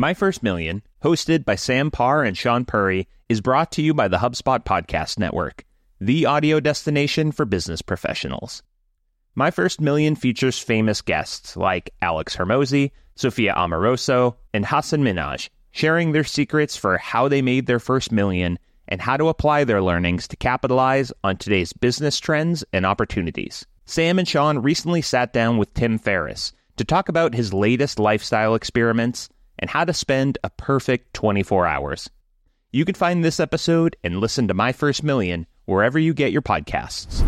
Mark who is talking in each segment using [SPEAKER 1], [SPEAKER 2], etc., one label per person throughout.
[SPEAKER 1] My First Million, hosted by Sam Parr and Shaan Puri, is brought to you by the HubSpot Podcast Network, the audio destination for business professionals. My First Million features famous guests like Alex Hormozi, Sophia Amoruso, and Hasan Minhaj, sharing their secrets for how they made their first million and how to apply their learnings to capitalize on today's business trends and opportunities. Sam and Sean recently sat down with Tim Ferriss to talk about his latest lifestyle experiments and how to spend a perfect 24 hours. You can find this episode and listen to My First Million wherever you get your podcasts.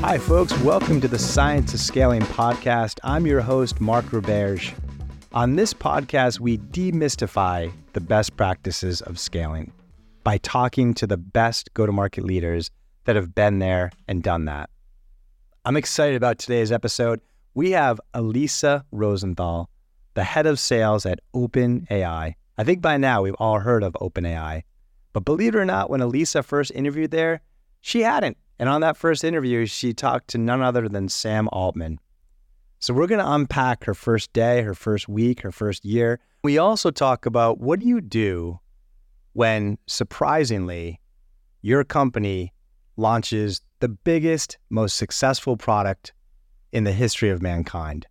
[SPEAKER 2] Hi, folks. Welcome to the Science of Scaling podcast. I'm your host, Mark Roberge. On this podcast, we demystify the best practices of scaling by talking to the best go to market leaders that have been there and done that. I'm excited about today's episode. We have Aliisa Rosenthal, the head of sales at OpenAI. I think by now we've all heard of OpenAI. But believe it or not, when Aliisa first interviewed there, she hadn't. And on that first interview, she talked to none other than Sam Altman. So we're going to unpack her first day, her first week, her first year. We also talk about what do you do when surprisingly your company launches the biggest, most successful product in the history of mankind.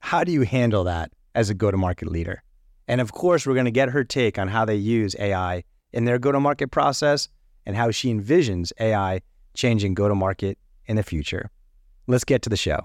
[SPEAKER 2] How do you handle that as a go to market leader? And of course, we're going to get her take on how they use AI in their go to market process and how she envisions AI changing go to market in the future. Let's get to the show.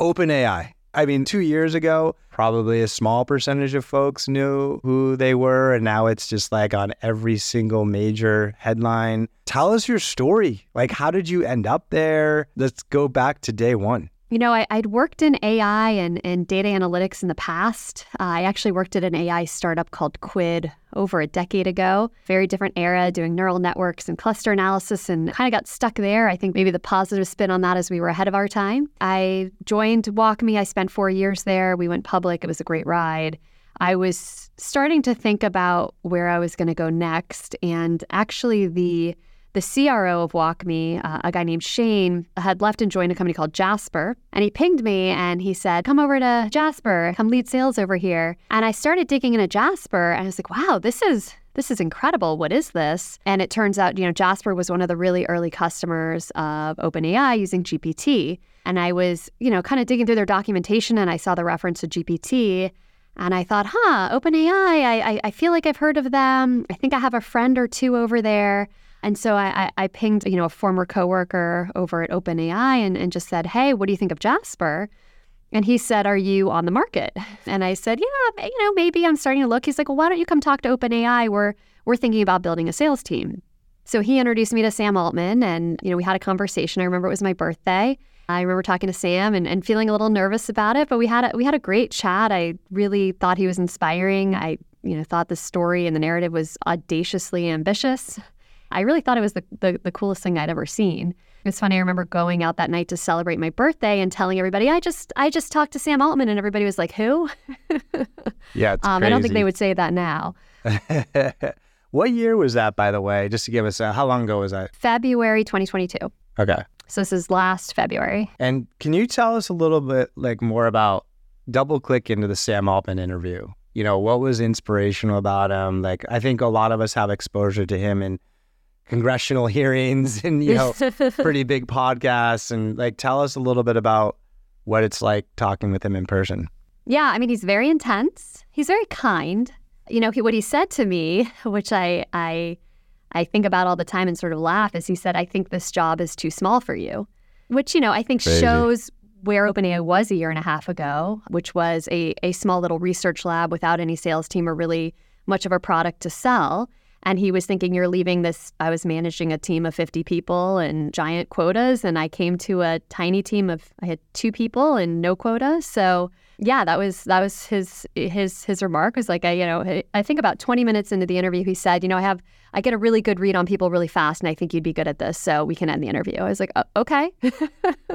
[SPEAKER 2] OpenAI. I mean, two years ago, probably a small percentage of folks knew who they were. And now it's just like on every single major headline. Tell us your story. Like, how did you end up there? Let's go back to day one.
[SPEAKER 3] You know, I, would worked in AI and, and data analytics in the past. Uh, I actually worked at an AI startup called Quid over a decade ago. Very different era, doing neural networks and cluster analysis, and kind of got stuck there. I think maybe the positive spin on that is we were ahead of our time. I joined WalkMe. I spent four years there. We went public. It was a great ride. I was starting to think about where I was going to go next, and actually the the CRO of WalkMe, uh, a guy named Shane, had left and joined a company called Jasper. And he pinged me and he said, Come over to Jasper, come lead sales over here. And I started digging into Jasper and I was like, wow, this is this is incredible. What is this? And it turns out, you know, Jasper was one of the really early customers of OpenAI using GPT. And I was, you know, kind of digging through their documentation and I saw the reference to GPT. And I thought, huh, OpenAI, I, I, I feel like I've heard of them. I think I have a friend or two over there. And so I, I, I pinged, you know, a former coworker over at OpenAI and, and just said, hey, what do you think of Jasper? And he said, Are you on the market? And I said, Yeah, you know, maybe I'm starting to look. He's like, Well, why don't you come talk to OpenAI? We're we're thinking about building a sales team. So he introduced me to Sam Altman and, you know, we had a conversation. I remember it was my birthday. I remember talking to Sam and, and feeling a little nervous about it, but we had a, we had a great chat. I really thought he was inspiring. I, you know, thought the story and the narrative was audaciously ambitious. I really thought it was the, the, the coolest thing I'd ever seen. It's funny. I remember going out that night to celebrate my birthday and telling everybody, "I just, I just talked to Sam Altman," and everybody was like, "Who?"
[SPEAKER 2] yeah,
[SPEAKER 3] um, I don't think they would say that now.
[SPEAKER 2] what year was that, by the way? Just to give us a, how long ago was that?
[SPEAKER 3] February 2022.
[SPEAKER 2] Okay.
[SPEAKER 3] So this is last February.
[SPEAKER 2] And can you tell us a little bit like more about double click into the Sam Altman interview? You know, what was inspirational about him? Like, I think a lot of us have exposure to him in congressional hearings and you know pretty big podcasts and like tell us a little bit about what it's like talking with him in person
[SPEAKER 3] yeah i mean he's very intense he's very kind you know he, what he said to me which i i i think about all the time and sort of laugh is he said i think this job is too small for you which you know i think Crazy. shows where OpenAI was a year and a half ago, which was a, a small little research lab without any sales team or really much of a product to sell. And he was thinking, You're leaving this. I was managing a team of 50 people and giant quotas. And I came to a tiny team of, I had two people and no quota. So, yeah, that was that was his his his remark was like I you know I think about 20 minutes into the interview he said you know I have I get a really good read on people really fast and I think you'd be good at this so we can end the interview I was like oh, okay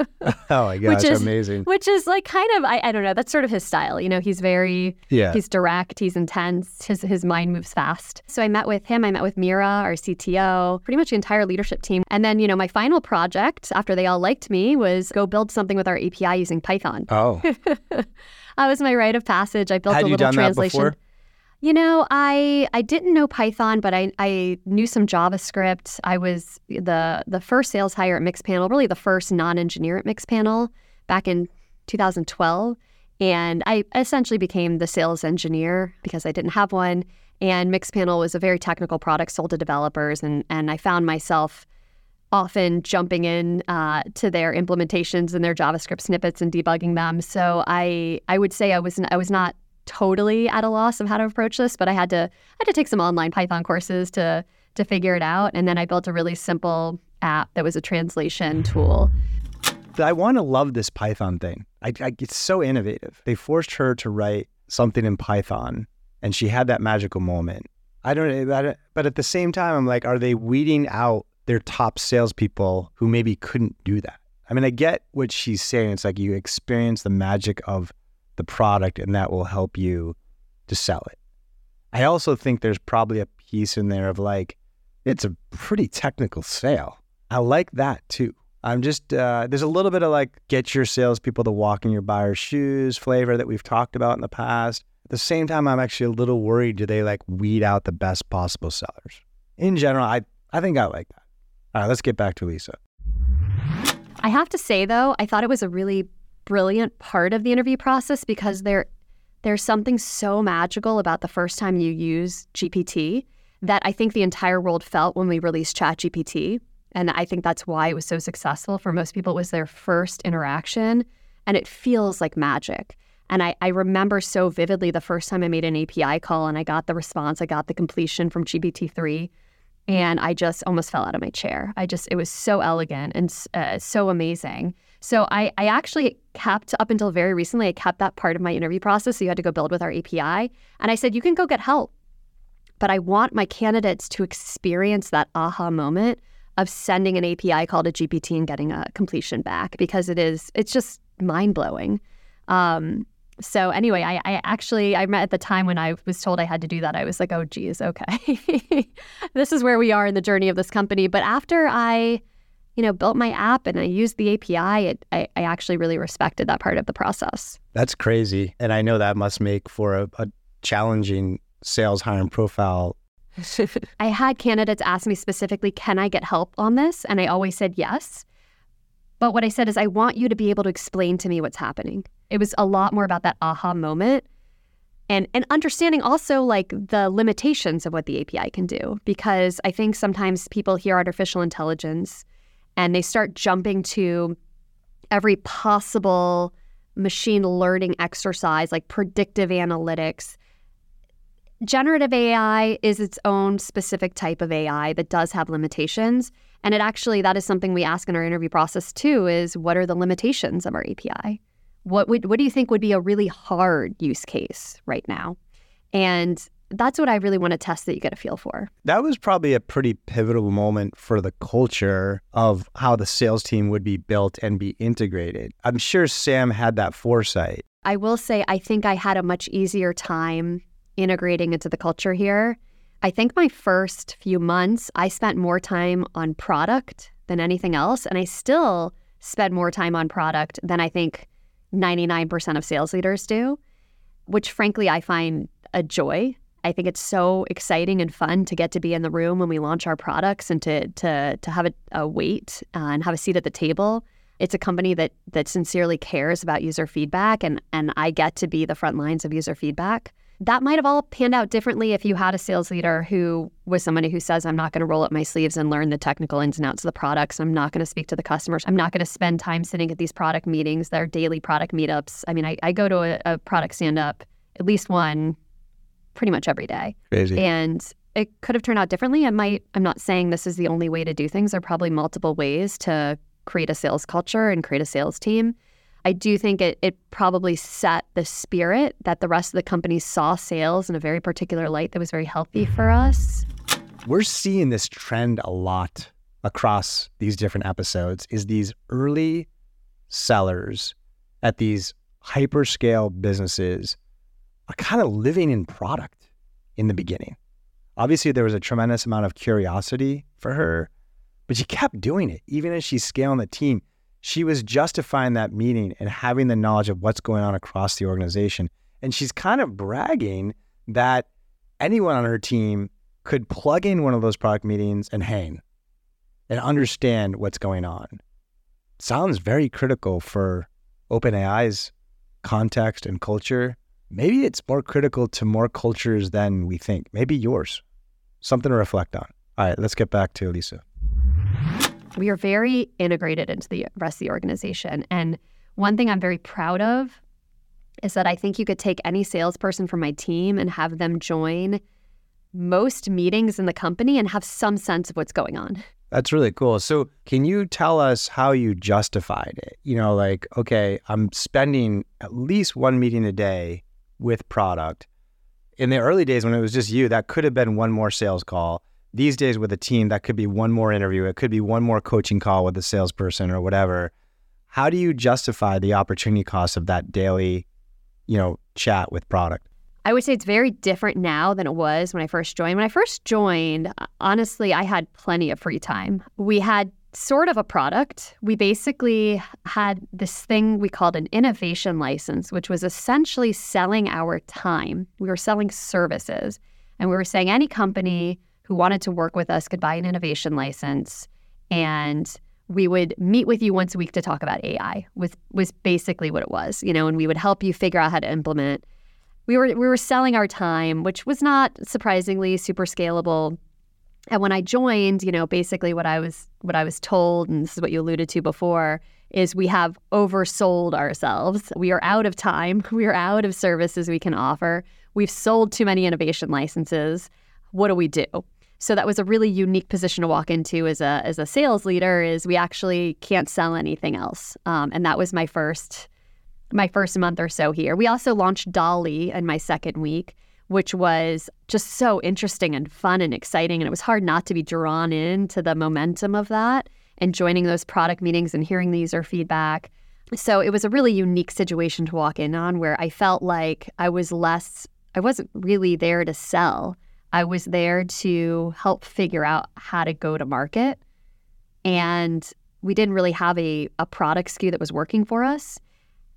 [SPEAKER 2] oh my gosh,
[SPEAKER 3] which is
[SPEAKER 2] amazing.
[SPEAKER 3] Which is like kind of I, I don't know. That's sort of his style. You know, he's very
[SPEAKER 2] yeah.
[SPEAKER 3] He's direct. He's intense. His his mind moves fast. So I met with him. I met with Mira, our CTO, pretty much the entire leadership team. And then you know my final project after they all liked me was go build something with our API using Python.
[SPEAKER 2] Oh,
[SPEAKER 3] that was my rite of passage. I built
[SPEAKER 2] had
[SPEAKER 3] a
[SPEAKER 2] you
[SPEAKER 3] little
[SPEAKER 2] that
[SPEAKER 3] translation. You know, I I didn't know Python, but I I knew some JavaScript. I was the the first sales hire at Mixpanel, really the first non-engineer at Mixpanel back in 2012, and I essentially became the sales engineer because I didn't have one. And Mixpanel was a very technical product sold to developers, and and I found myself often jumping in uh, to their implementations and their JavaScript snippets and debugging them. So I I would say I was I was not totally at a loss of how to approach this, but I had to I had to take some online Python courses to to figure it out, and then I built a really simple app that was a translation tool.
[SPEAKER 2] I want to love this Python thing. I, I, it's so innovative. They forced her to write something in Python, and she had that magical moment. I don't, I don't- but at the same time, I'm like, are they weeding out their top salespeople who maybe couldn't do that? I mean, I get what she's saying. It's like you experience the magic of the product, and that will help you to sell it. I also think there's probably a piece in there of like, it's a pretty technical sale. I like that too. I'm just uh, there's a little bit of like get your salespeople to walk in your buyer's shoes flavor that we've talked about in the past. At the same time, I'm actually a little worried. Do they like weed out the best possible sellers? In general, I I think I like that. Let's get back to Lisa.
[SPEAKER 3] I have to say though, I thought it was a really brilliant part of the interview process because there there's something so magical about the first time you use GPT that I think the entire world felt when we released ChatGPT. And I think that's why it was so successful for most people. It was their first interaction and it feels like magic. And I, I remember so vividly the first time I made an API call and I got the response, I got the completion from GPT-3 and I just almost fell out of my chair. I just, it was so elegant and uh, so amazing. So I, I actually kept, up until very recently, I kept that part of my interview process. So you had to go build with our API. And I said, you can go get help. But I want my candidates to experience that aha moment of sending an API call to GPT and getting a completion back because it is, it's just mind blowing. Um, so anyway, I, I actually I met at the time when I was told I had to do that. I was like, oh geez, okay, this is where we are in the journey of this company. But after I, you know, built my app and I used the API, it, I, I actually really respected that part of the process.
[SPEAKER 2] That's crazy, and I know that must make for a, a challenging sales hiring profile.
[SPEAKER 3] I had candidates ask me specifically, can I get help on this? And I always said yes. But what I said is, I want you to be able to explain to me what's happening. It was a lot more about that aha moment and, and understanding also like the limitations of what the API can do. Because I think sometimes people hear artificial intelligence and they start jumping to every possible machine learning exercise like predictive analytics generative AI is its own specific type of AI that does have limitations. And it actually, that is something we ask in our interview process too is what are the limitations of our API? What would, what do you think would be a really hard use case right now? And that's what I really want to test that you get a feel for.
[SPEAKER 2] That was probably a pretty pivotal moment for the culture of how the sales team would be built and be integrated. I'm sure Sam had that foresight.
[SPEAKER 3] I will say, I think I had a much easier time integrating into the culture here. I think my first few months, I spent more time on product than anything else. And I still spend more time on product than I think 99% of sales leaders do, which frankly I find a joy. I think it's so exciting and fun to get to be in the room when we launch our products and to to to have a, a weight uh, and have a seat at the table. It's a company that that sincerely cares about user feedback, and and I get to be the front lines of user feedback. That might have all panned out differently if you had a sales leader who was somebody who says, I'm not going to roll up my sleeves and learn the technical ins and outs of the products. I'm not going to speak to the customers. I'm not going to spend time sitting at these product meetings, their daily product meetups. I mean, I, I go to a, a product stand up, at least one, pretty much every day.
[SPEAKER 2] Crazy.
[SPEAKER 3] And it could have turned out differently. I might, I'm not saying this is the only way to do things. There are probably multiple ways to create a sales culture and create a sales team. I do think it, it probably set the spirit that the rest of the company saw sales in a very particular light that was very healthy mm-hmm. for us.
[SPEAKER 2] We're seeing this trend a lot across these different episodes is these early sellers at these hyperscale businesses are kind of living in product in the beginning. Obviously, there was a tremendous amount of curiosity for her, but she kept doing it. Even as she's scaling the team, she was justifying that meeting and having the knowledge of what's going on across the organization. And she's kind of bragging that anyone on her team could plug in one of those product meetings and hang and understand what's going on. Sounds very critical for OpenAI's context and culture. Maybe it's more critical to more cultures than we think. Maybe yours. Something to reflect on. All right, let's get back to Lisa.
[SPEAKER 3] We are very integrated into the rest of the organization. And one thing I'm very proud of is that I think you could take any salesperson from my team and have them join most meetings in the company and have some sense of what's going on.
[SPEAKER 2] That's really cool. So, can you tell us how you justified it? You know, like, okay, I'm spending at least one meeting a day with product. In the early days when it was just you, that could have been one more sales call. These days with a team, that could be one more interview. It could be one more coaching call with a salesperson or whatever. How do you justify the opportunity cost of that daily, you know, chat with product?
[SPEAKER 3] I would say it's very different now than it was when I first joined. When I first joined, honestly, I had plenty of free time. We had sort of a product. We basically had this thing we called an innovation license, which was essentially selling our time. We were selling services, and we were saying any company who wanted to work with us could buy an innovation license and we would meet with you once a week to talk about AI was was basically what it was, you know, and we would help you figure out how to implement we were we were selling our time, which was not surprisingly super scalable. And when I joined, you know, basically what I was what I was told, and this is what you alluded to before, is we have oversold ourselves. We are out of time. We are out of services we can offer. We've sold too many innovation licenses. What do we do? So that was a really unique position to walk into as a as a sales leader. Is we actually can't sell anything else, um, and that was my first my first month or so here. We also launched DALL-E in my second week, which was just so interesting and fun and exciting. And it was hard not to be drawn into the momentum of that and joining those product meetings and hearing the user feedback. So it was a really unique situation to walk in on where I felt like I was less, I wasn't really there to sell. I was there to help figure out how to go to market. And we didn't really have a, a product SKU that was working for us.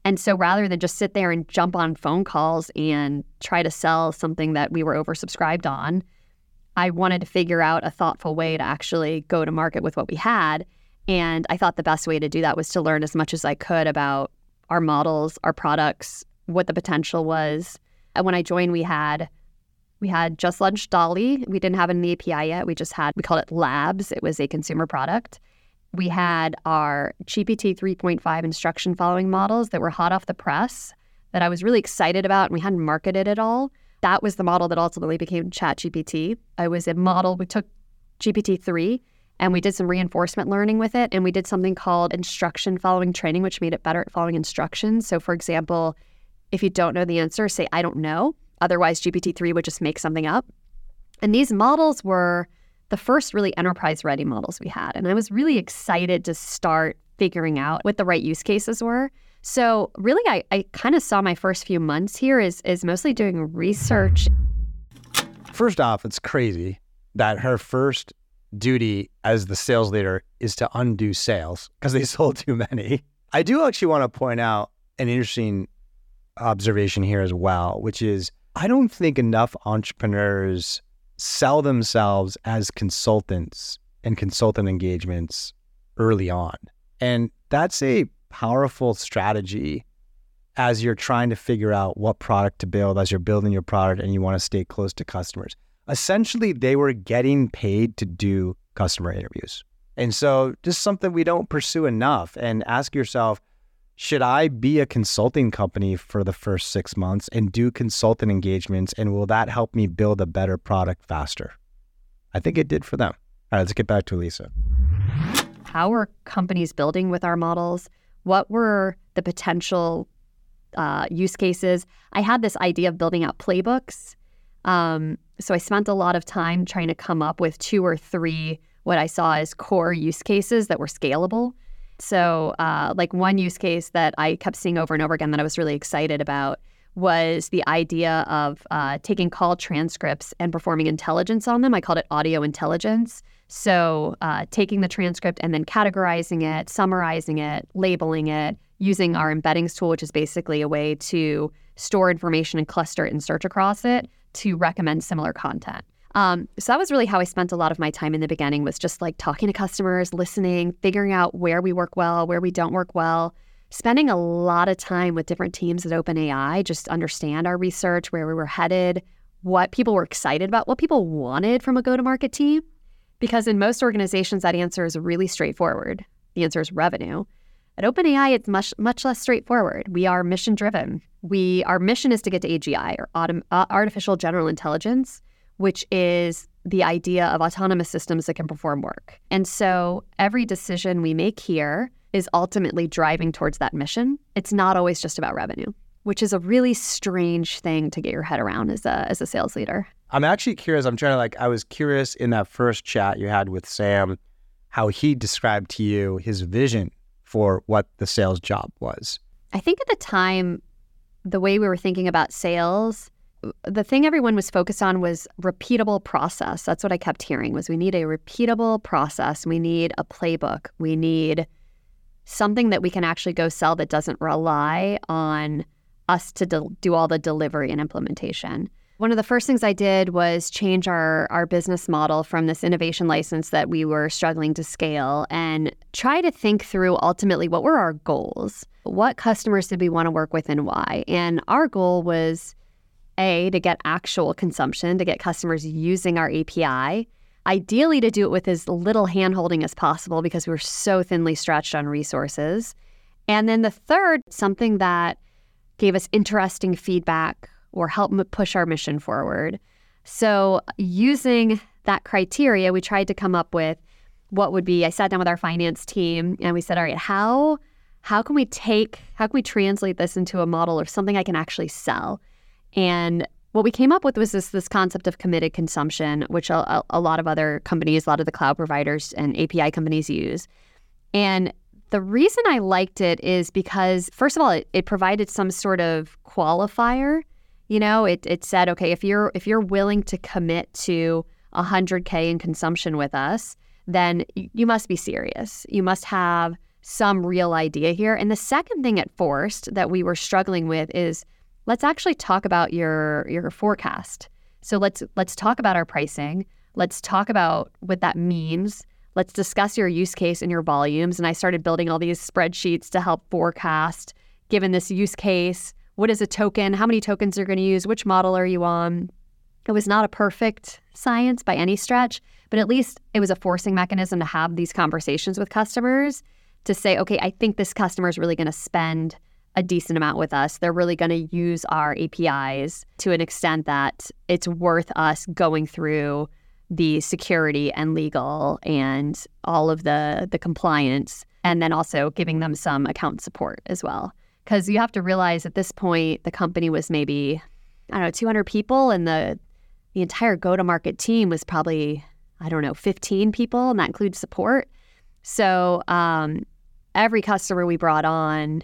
[SPEAKER 3] And so rather than just sit there and jump on phone calls and try to sell something that we were oversubscribed on, I wanted to figure out a thoughtful way to actually go to market with what we had. And I thought the best way to do that was to learn as much as I could about our models, our products, what the potential was. And when I joined, we had we had just launched DALL-E. We didn't have an API yet. We just had we called it Labs. It was a consumer product we had our GPT 3.5 instruction following models that were hot off the press that I was really excited about, and we hadn't marketed it all. That was the model that ultimately became ChatGPT. I was a model, we took GPT 3 and we did some reinforcement learning with it, and we did something called instruction following training, which made it better at following instructions. So, for example, if you don't know the answer, say, I don't know. Otherwise, GPT 3 would just make something up. And these models were the first really enterprise ready models we had. And I was really excited to start figuring out what the right use cases were. So really I, I kind of saw my first few months here is is mostly doing research.
[SPEAKER 2] First off, it's crazy that her first duty as the sales leader is to undo sales because they sold too many. I do actually want to point out an interesting observation here as well, which is I don't think enough entrepreneurs sell themselves as consultants and consultant engagements early on. And that's a powerful strategy as you're trying to figure out what product to build, as you're building your product and you want to stay close to customers. Essentially, they were getting paid to do customer interviews. And so, just something we don't pursue enough. And ask yourself, should I be a consulting company for the first six months and do consultant engagements? And will that help me build a better product faster? I think it did for them. All right, let's get back to Aliisa.
[SPEAKER 3] How are companies building with our models? What were the potential uh, use cases? I had this idea of building out playbooks. Um, so I spent a lot of time trying to come up with two or three what I saw as core use cases that were scalable. So, uh, like one use case that I kept seeing over and over again that I was really excited about was the idea of uh, taking call transcripts and performing intelligence on them. I called it audio intelligence. So, uh, taking the transcript and then categorizing it, summarizing it, labeling it, using our embeddings tool, which is basically a way to store information and cluster it and search across it to recommend similar content. Um, so that was really how I spent a lot of my time in the beginning was just like talking to customers, listening, figuring out where we work well, where we don't work well, spending a lot of time with different teams at OpenAI, just understand our research, where we were headed, what people were excited about, what people wanted from a go-to-market team. Because in most organizations, that answer is really straightforward. The answer is revenue. At OpenAI, it's much much less straightforward. We are mission driven. We our mission is to get to AGI or autom- uh, artificial general intelligence which is the idea of autonomous systems that can perform work. And so every decision we make here is ultimately driving towards that mission. It's not always just about revenue, which is a really strange thing to get your head around as a as a sales leader.
[SPEAKER 2] I'm actually curious. I'm trying to like I was curious in that first chat you had with Sam how he described to you his vision for what the sales job was.
[SPEAKER 3] I think at the time the way we were thinking about sales the thing everyone was focused on was repeatable process. That's what I kept hearing was we need a repeatable process. We need a playbook. We need something that we can actually go sell that doesn't rely on us to de- do all the delivery and implementation. One of the first things I did was change our our business model from this innovation license that we were struggling to scale and try to think through ultimately what were our goals? What customers did we want to work with and why? And our goal was a, to get actual consumption, to get customers using our API. Ideally, to do it with as little handholding as possible because we're so thinly stretched on resources. And then the third, something that gave us interesting feedback or helped push our mission forward. So, using that criteria, we tried to come up with what would be. I sat down with our finance team and we said, all right, how how can we take how can we translate this into a model or something I can actually sell? And what we came up with was this this concept of committed consumption, which a, a, lot of other companies, a lot of the cloud providers and API companies use. And the reason I liked it is because, first of all, it, it provided some sort of qualifier. You know, it, it said, okay, if you're if you're willing to commit to 100k in consumption with us, then you must be serious. You must have some real idea here. And the second thing it forced that we were struggling with is let's actually talk about your your forecast. So let's let's talk about our pricing. Let's talk about what that means. Let's discuss your use case and your volumes. And I started building all these spreadsheets to help forecast given this use case. What is a token? How many tokens are going to use? Which model are you on? It was not a perfect science by any stretch, but at least it was a forcing mechanism to have these conversations with customers to say, okay, I think this customer is really going to spend a decent amount with us. They're really going to use our APIs to an extent that it's worth us going through the security and legal and all of the the compliance and then also giving them some account support as well. Cuz you have to realize at this point the company was maybe I don't know 200 people and the the entire go to market team was probably I don't know 15 people and that includes support. So um, every customer we brought on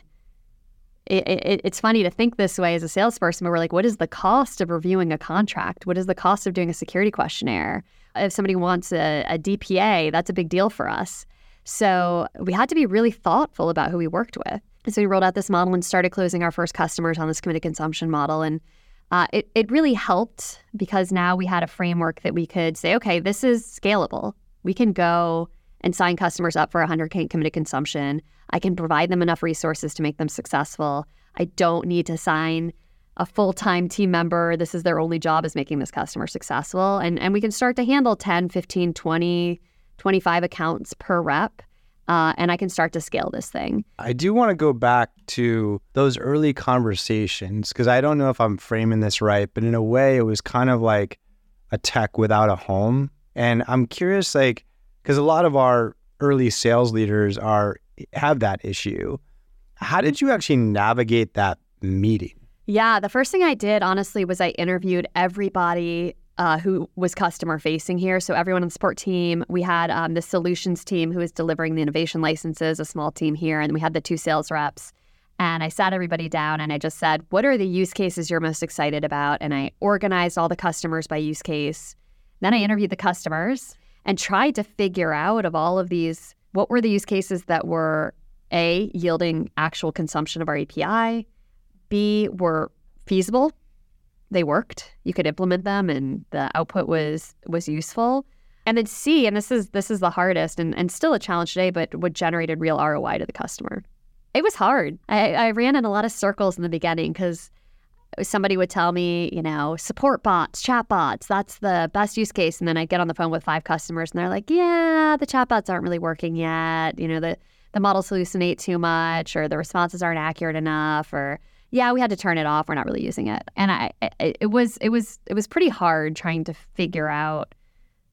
[SPEAKER 3] it, it, it's funny to think this way as a salesperson, but we're like, what is the cost of reviewing a contract? What is the cost of doing a security questionnaire? If somebody wants a, a DPA, that's a big deal for us. So we had to be really thoughtful about who we worked with. And so we rolled out this model and started closing our first customers on this committed consumption model. And uh, it, it really helped because now we had a framework that we could say, okay, this is scalable. We can go and sign customers up for 100K committed consumption. I can provide them enough resources to make them successful. I don't need to sign a full-time team member. This is their only job is making this customer successful. And, and we can start to handle 10, 15, 20, 25 accounts per rep. Uh, and I can start to scale this thing.
[SPEAKER 2] I do want to go back to those early conversations because I don't know if I'm framing this right, but in a way, it was kind of like a tech without a home. And I'm curious, like, because a lot of our early sales leaders are have that issue. How did you actually navigate that meeting?
[SPEAKER 3] Yeah, the first thing I did honestly was I interviewed everybody uh, who was customer facing here. So everyone on the support team, we had um, the solutions team who was delivering the innovation licenses, a small team here, and we had the two sales reps. And I sat everybody down and I just said, what are the use cases you're most excited about? And I organized all the customers by use case. Then I interviewed the customers and tried to figure out of all of these, what were the use cases that were A, yielding actual consumption of our API, B, were feasible. They worked. You could implement them and the output was was useful. And then C, and this is this is the hardest and, and still a challenge today, but what generated real ROI to the customer. It was hard. I, I ran in a lot of circles in the beginning because somebody would tell me, you know, support bots, chat bots, that's the best use case. And then I get on the phone with five customers and they're like, yeah, the chat bots aren't really working yet. You know, the, the models hallucinate too much or the responses aren't accurate enough or yeah, we had to turn it off. We're not really using it. And I, it, it was, it was, it was pretty hard trying to figure out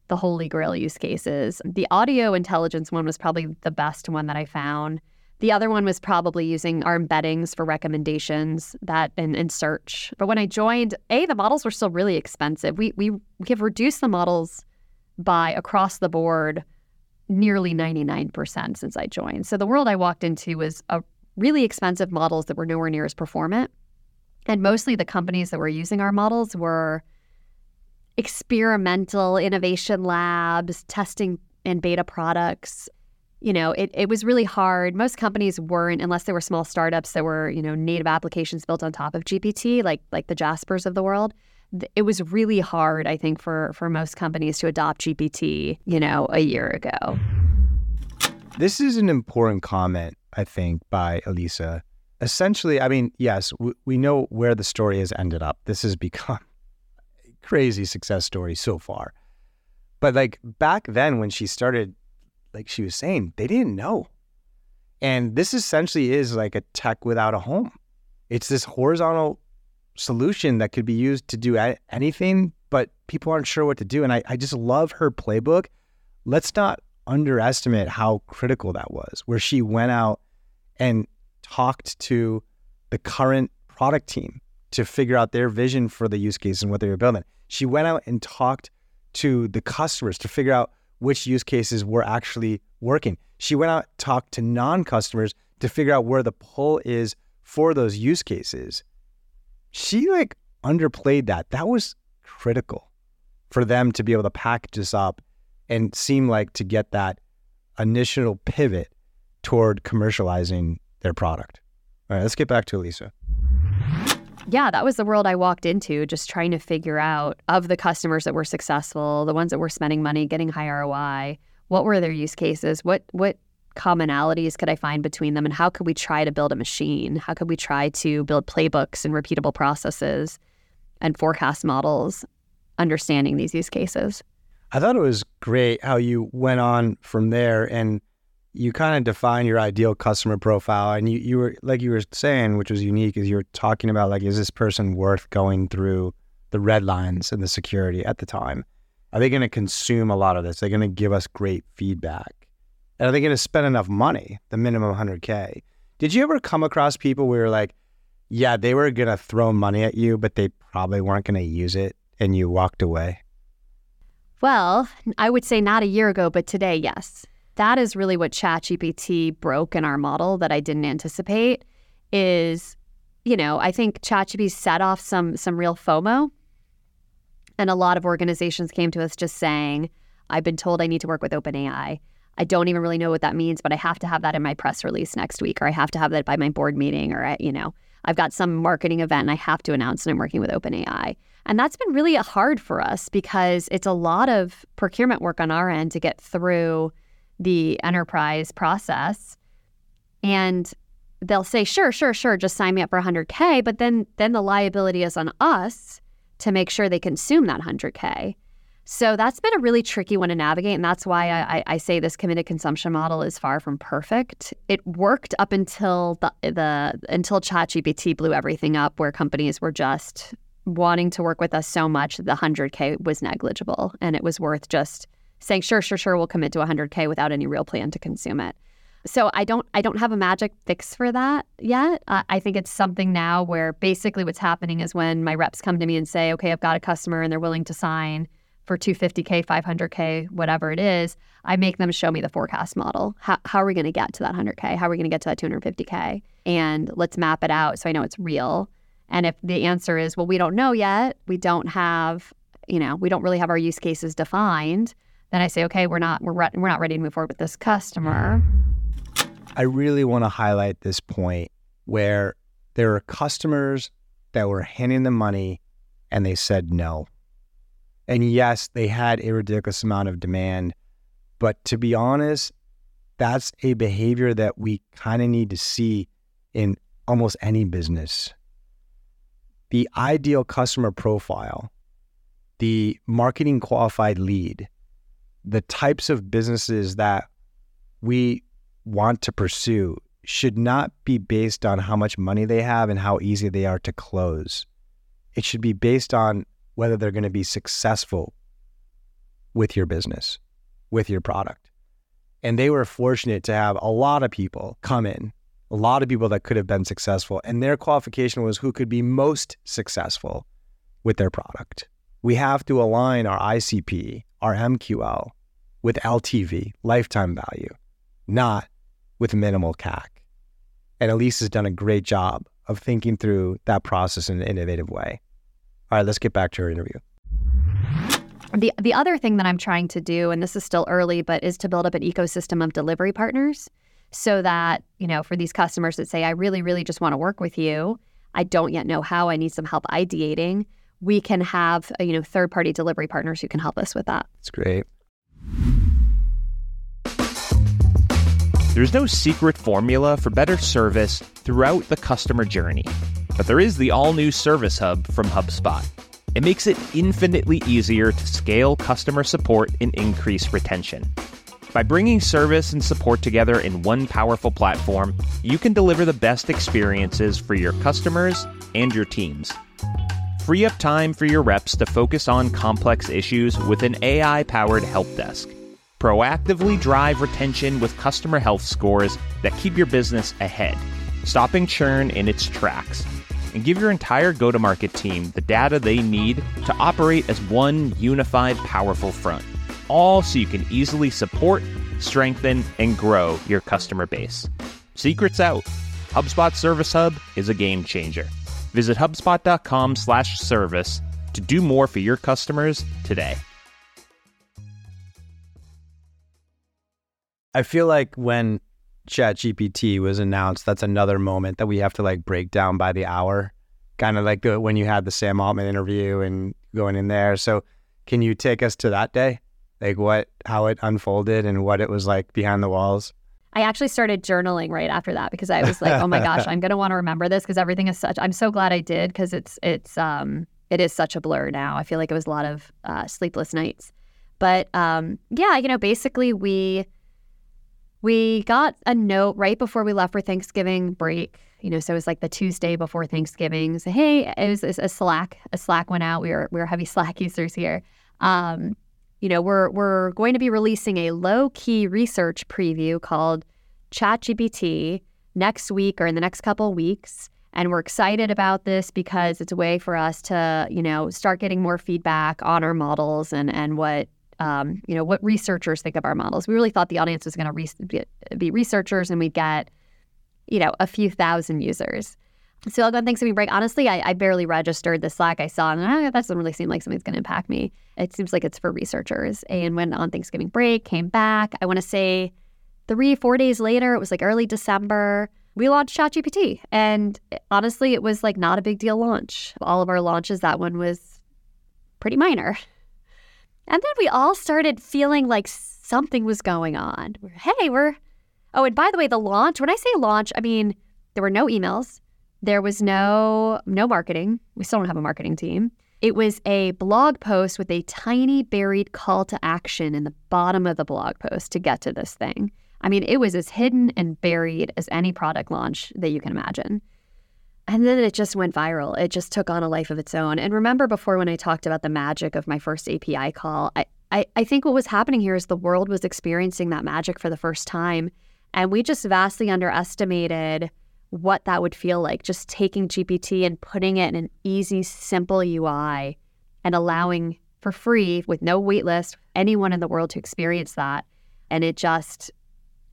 [SPEAKER 3] the holy grail use cases. The audio intelligence one was probably the best one that I found. The other one was probably using our embeddings for recommendations that and, and search. But when I joined, A, the models were still really expensive. We we have reduced the models by across the board nearly 99% since I joined. So the world I walked into was a really expensive models that were nowhere near as performant. And mostly the companies that were using our models were experimental innovation labs, testing and beta products. You know, it, it was really hard. Most companies weren't, unless they were small startups that were, you know, native applications built on top of GPT, like like the Jaspers of the world. It was really hard, I think, for for most companies to adopt GPT, you know, a year ago.
[SPEAKER 2] This is an important comment, I think, by Aliisa. Essentially, I mean, yes, we, we know where the story has ended up. This has become a crazy success story so far. But like back then when she started, like she was saying, they didn't know. And this essentially is like a tech without a home. It's this horizontal solution that could be used to do anything, but people aren't sure what to do. And I, I just love her playbook. Let's not underestimate how critical that was, where she went out and talked to the current product team to figure out their vision for the use case and what they were building. She went out and talked to the customers to figure out which use cases were actually working. She went out talked to non-customers to figure out where the pull is for those use cases. She like underplayed that. That was critical for them to be able to package this up and seem like to get that initial pivot toward commercializing their product. All right, let's get back to Aliisa.
[SPEAKER 3] Yeah, that was the world I walked into, just trying to figure out of the customers that were successful, the ones that were spending money, getting high ROI, what were their use cases? What what commonalities could I find between them and how could we try to build a machine? How could we try to build playbooks and repeatable processes and forecast models understanding these use cases?
[SPEAKER 2] I thought it was great how you went on from there and you kind of define your ideal customer profile. And you, you were, like you were saying, which was unique, is you were talking about, like, is this person worth going through the red lines and the security at the time? Are they going to consume a lot of this? Are they going to give us great feedback? And are they going to spend enough money, the minimum 100K? Did you ever come across people where you're like, yeah, they were going to throw money at you, but they probably weren't going to use it and you walked away?
[SPEAKER 3] Well, I would say not a year ago, but today, yes. That is really what ChatGPT broke in our model that I didn't anticipate is, you know, I think ChatGPT set off some some real FOMO. And a lot of organizations came to us just saying, I've been told I need to work with OpenAI. I don't even really know what that means, but I have to have that in my press release next week, or I have to have that by my board meeting, or, you know, I've got some marketing event and I have to announce that I'm working with OpenAI. And that's been really hard for us because it's a lot of procurement work on our end to get through the enterprise process. And they'll say, sure, sure, sure, just sign me up for 100K. But then, then the liability is on us to make sure they consume that 100K. So that's been a really tricky one to navigate. And that's why I, I, say this committed consumption model is far from perfect. It worked up until the, the until ChatGPT blew everything up, where companies were just wanting to work with us so much the 100K was negligible and it was worth just saying, sure, sure, sure, we'll commit to 100K without any real plan to consume it. So I don't I don't have a magic fix for that yet. Uh, I think it's something now where basically what's happening is when my reps come to me and say, "Okay, I've got a customer and they're willing to sign for 250k, 500k, whatever it is," I make them show me the forecast model. How how are we going to get to that 100k? How are we going to get to that 250k? And let's map it out so I know it's real. And if the answer is, "Well, we don't know yet. We don't have, you know, we don't really have our use cases defined." Then I say, "Okay, we're not we're re- we're not ready to move forward with this customer."
[SPEAKER 2] I really want to highlight this point where there are customers that were handing them money and they said no. And yes, they had a ridiculous amount of demand. But to be honest, that's a behavior that we kind of need to see in almost any business. The ideal customer profile, the marketing qualified lead, the types of businesses that we want to pursue should not be based on how much money they have and how easy they are to close. It should be based on whether they're going to be successful with your business, with your product. And they were fortunate to have a lot of people come in, a lot of people that could have been successful. And their qualification was who could be most successful with their product. We have to align our ICP, our MQL, with LTV, lifetime value, not with minimal CAC. And Elise has done a great job of thinking through that process in an innovative way. All right, let's get back to our interview.
[SPEAKER 3] The the other thing that I'm trying to do, and this is still early, but is to build up an ecosystem of delivery partners so that, you know, for these customers that say, I really, really just want to work with you, I don't yet know how, I need some help ideating, we can have, uh, you know, third party delivery partners who can help us with that.
[SPEAKER 2] That's great.
[SPEAKER 1] There's no secret formula for better service throughout the customer journey, but there is the all new Service Hub from HubSpot. It makes it infinitely easier to scale customer support and increase retention. By bringing service and support together in one powerful platform, you can deliver the best experiences for your customers and your teams. Free up time for your reps to focus on complex issues with an AI powered help desk proactively drive retention with customer health scores that keep your business ahead, stopping churn in its tracks, and give your entire go to market team the data they need to operate as one unified, powerful front, all so you can easily support, strengthen, and grow your customer base. Secrets out. HubSpot Service Hub is a game changer. Visit hubspot.com/service to do more for your customers today.
[SPEAKER 2] I feel like when ChatGPT was announced, that's another moment that we have to like break down by the hour, kind of like the, when you had the Sam Altman interview and going in there. So, can you take us to that day, like what, how it unfolded and what it was like behind the walls?
[SPEAKER 3] I actually started journaling right after that because I was like, oh my gosh, I'm gonna want to remember this because everything is such. I'm so glad I did because it's it's um it is such a blur now. I feel like it was a lot of uh, sleepless nights, but um yeah, you know, basically we we got a note right before we left for Thanksgiving break. You know, so it was like the Tuesday before Thanksgiving. So hey, it was, it was a Slack. A Slack went out. We were we were heavy Slack users here. Um, you know, we're we're going to be releasing a low key research preview called ChatGPT next week or in the next couple weeks. And we're excited about this because it's a way for us to, you know, start getting more feedback on our models and and what um, you know, what researchers think of our models. We really thought the audience was going to re- be researchers and we'd get, you know, a few thousand users. So I'll go on Thanksgiving break. Honestly, I, I, barely registered the Slack I saw, and ah, that doesn't really seem like something's going to impact me. It seems like it's for researchers. And went on Thanksgiving break, came back. I want to say three, four days later, it was like early December. We launched ChatGPT, and honestly, it was like not a big deal launch. All of our launches, that one was pretty minor. And then we all started feeling like something was going on. Hey, we're. Oh, and by the way, the launch, when I say launch, I mean there were no emails. There was no no marketing. We still don't have a marketing team. It was a blog post with a tiny buried call to action in the bottom of the blog post to get to this thing. I mean, it was as hidden and buried as any product launch that you can imagine. And then it just went viral. It just took on a life of its own. And remember before when I talked about the magic of my first API call, I, I, I think what was happening here is the world was experiencing that magic for the first time. And we just vastly underestimated what that would feel like just taking GPT and putting it in an easy, simple UI and allowing for free with no waitlist anyone in the world to experience that. And it just,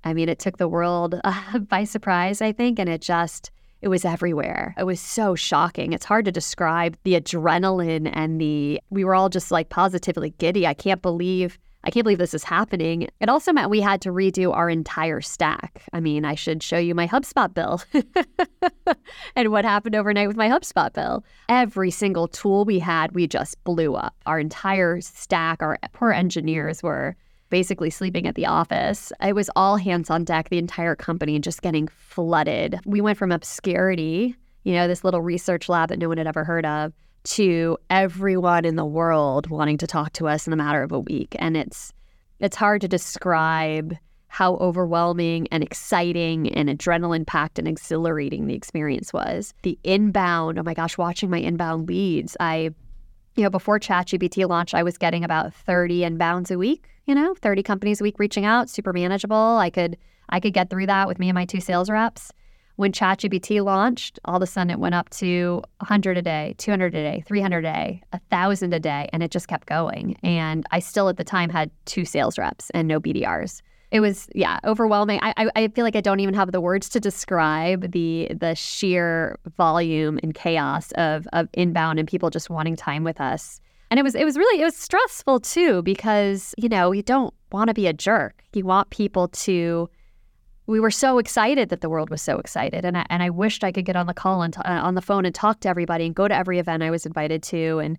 [SPEAKER 3] I mean, it took the world uh, by surprise, I think, and it just, it was everywhere. It was so shocking. It's hard to describe the adrenaline and the, we were all just like positively giddy. I can't believe I can't believe this is happening. It also meant we had to redo our entire stack. I mean, I should show you my HubSpot bill and what happened overnight with my HubSpot bill. Every single tool we had, we just blew up. Our entire stack, our poor engineers were basically sleeping at the office. It was all hands on deck, the entire company just getting flooded. We went from obscurity, you know, this little research lab that no one had ever heard of to everyone in the world wanting to talk to us in a matter of a week. And it's it's hard to describe how overwhelming and exciting and adrenaline packed and exhilarating the experience was. The inbound, oh my gosh, watching my inbound leads. I, you know, before ChatGPT launched, I was getting about 30 inbounds a week, you know, 30 companies a week reaching out, super manageable. I could I could get through that with me and my two sales reps when ChatGPT launched, all of a sudden it went up to 100 a day, 200 a day, 300 a day, 1,000 a day, and it just kept going. And I still at the time had two sales reps and no BDRs. It was yeah overwhelming. I, I, feel like I don't even have the words to describe the the sheer volume and chaos of of inbound and people just wanting time with us. And it was it was really it was stressful too because you know you don't want to be a jerk. You want people to we were so excited that the world was so excited, and I, and I wished I could get on the call and t- uh, on the phone and talk to everybody and go to every event I was invited to and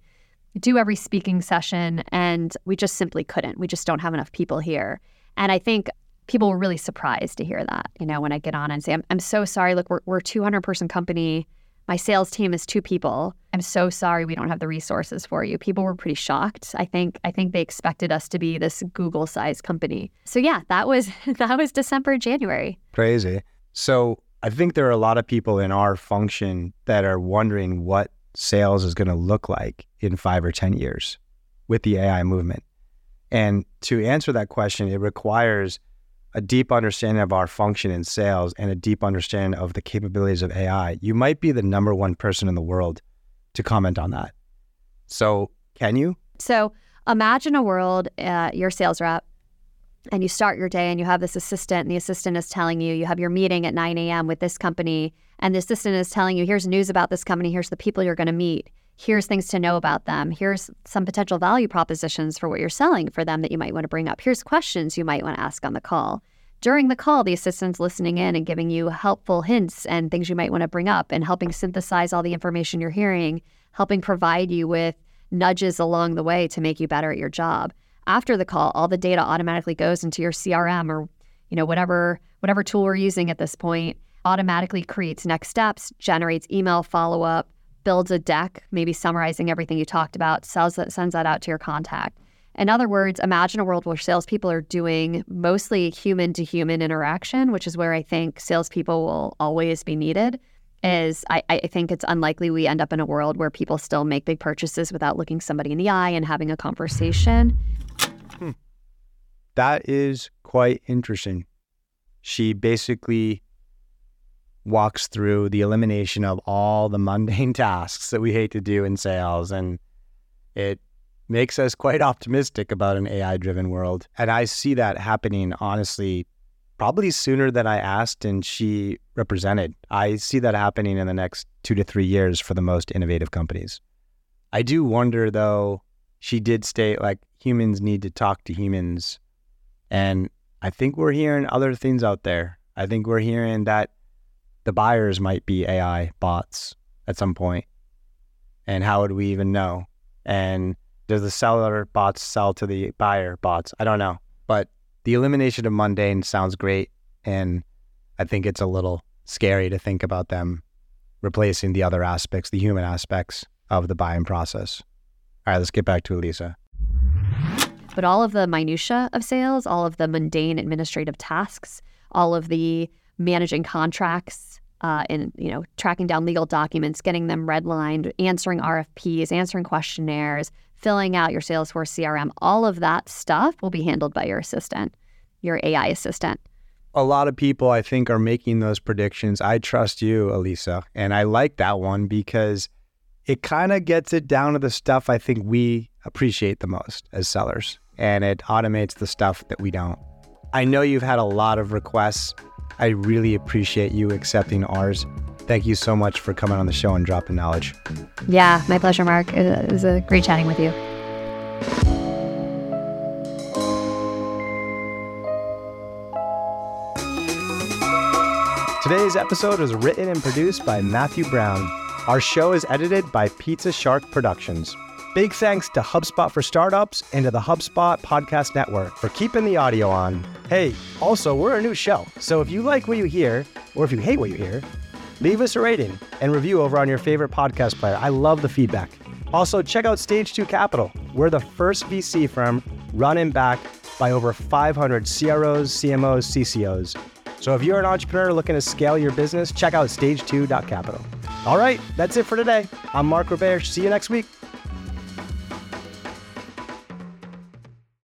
[SPEAKER 3] do every speaking session, and we just simply couldn't. We just don't have enough people here, and I think people were really surprised to hear that. You know, when I get on and say, "I'm, I'm so sorry. Look, we're we're a 200 person company." My sales team is two people. I'm so sorry we don't have the resources for you. People were pretty shocked. I think I think they expected us to be this Google sized company. So yeah, that was that was December, January.
[SPEAKER 2] Crazy. So I think there are a lot of people in our function that are wondering what sales is going to look like in five or 10 years with the AI movement. And to answer that question, it requires a deep understanding of our function in sales and a deep understanding of the capabilities of AI, you might be the number one person in the world to comment on that. So, can you?
[SPEAKER 3] So, imagine a world, uh, you're sales rep, and you start your day and you have this assistant, and the assistant is telling you, you have your meeting at 9 a.m. with this company, and the assistant is telling you, here's news about this company, here's the people you're going to meet here's things to know about them. Here's some potential value propositions for what you're selling for them that you might want to bring up. Here's questions you might want to ask on the call. During the call, the assistant's listening in and giving you helpful hints and things you might want to bring up and helping synthesize all the information you're hearing, helping provide you with nudges along the way to make you better at your job. After the call, all the data automatically goes into your CRM or you know whatever whatever tool we're using at this point automatically creates next steps, generates email follow-up, builds a deck, maybe summarizing everything you talked about, sells that, sends that out to your contact. In other words, imagine a world where salespeople are doing mostly human to human interaction, which is where I think salespeople will always be needed. Is I, I think it's unlikely we end up in a world where people still make big purchases without looking somebody in the eye and having a conversation.
[SPEAKER 2] Hmm. That is quite interesting. She basically walks through the elimination of all the mundane tasks that we hate to do in sales. And it makes us quite optimistic about an AI driven world. And I see that happening, honestly, probably sooner than I asked and she represented. I see that happening in the next two to three years for the most innovative companies. I do wonder, though, she did state like humans need to talk to humans. And I think we're hearing other things out there. I think we're hearing that the buyers might be AI bots at some point. And how would we even know? And does the seller bots sell to the buyer bots? I don't know. But the elimination of mundane sounds great. And I think it's a little scary to think about them replacing the other aspects, the human aspects of the buying process. All right, let's get back to Aliisa.
[SPEAKER 3] But all of the minutia of sales, all of the mundane administrative tasks, all of the managing contracts uh, and you know tracking down legal documents, getting them redlined, answering RFPs, answering questionnaires, filling out your Salesforce CRM. All of that stuff will be handled by your assistant, your AI assistant.
[SPEAKER 2] a lot of people, I think, are making those predictions. I trust you, Aliisa. And I like that one because it kind of gets it down to the stuff I think we appreciate the most as sellers. And it automates the stuff that we don't. I know you've had a lot of requests. I really appreciate you accepting ours. Thank you so much for coming on the show and dropping knowledge.
[SPEAKER 3] Yeah, my pleasure, Mark. It was a great chatting with you.
[SPEAKER 2] Today's episode was written and produced by Matthew Brown. Our show is edited by Pizza Shark Productions. Big thanks to HubSpot for Startups and to the HubSpot Podcast Network for keeping the audio on. Hey, also, we're a new show, so if you like what you hear, or if you hate what you hear, leave us a rating and review over on your favorite podcast player. I love the feedback. Also, check out Stage 2 Capital. We're the first VC firm run and backed by over 500 CROs, CMOs, CCOs. So if you're an entrepreneur looking to scale your business, check out stage2.capital. All right, that's it for today. I'm Mark Roberge. See you next week.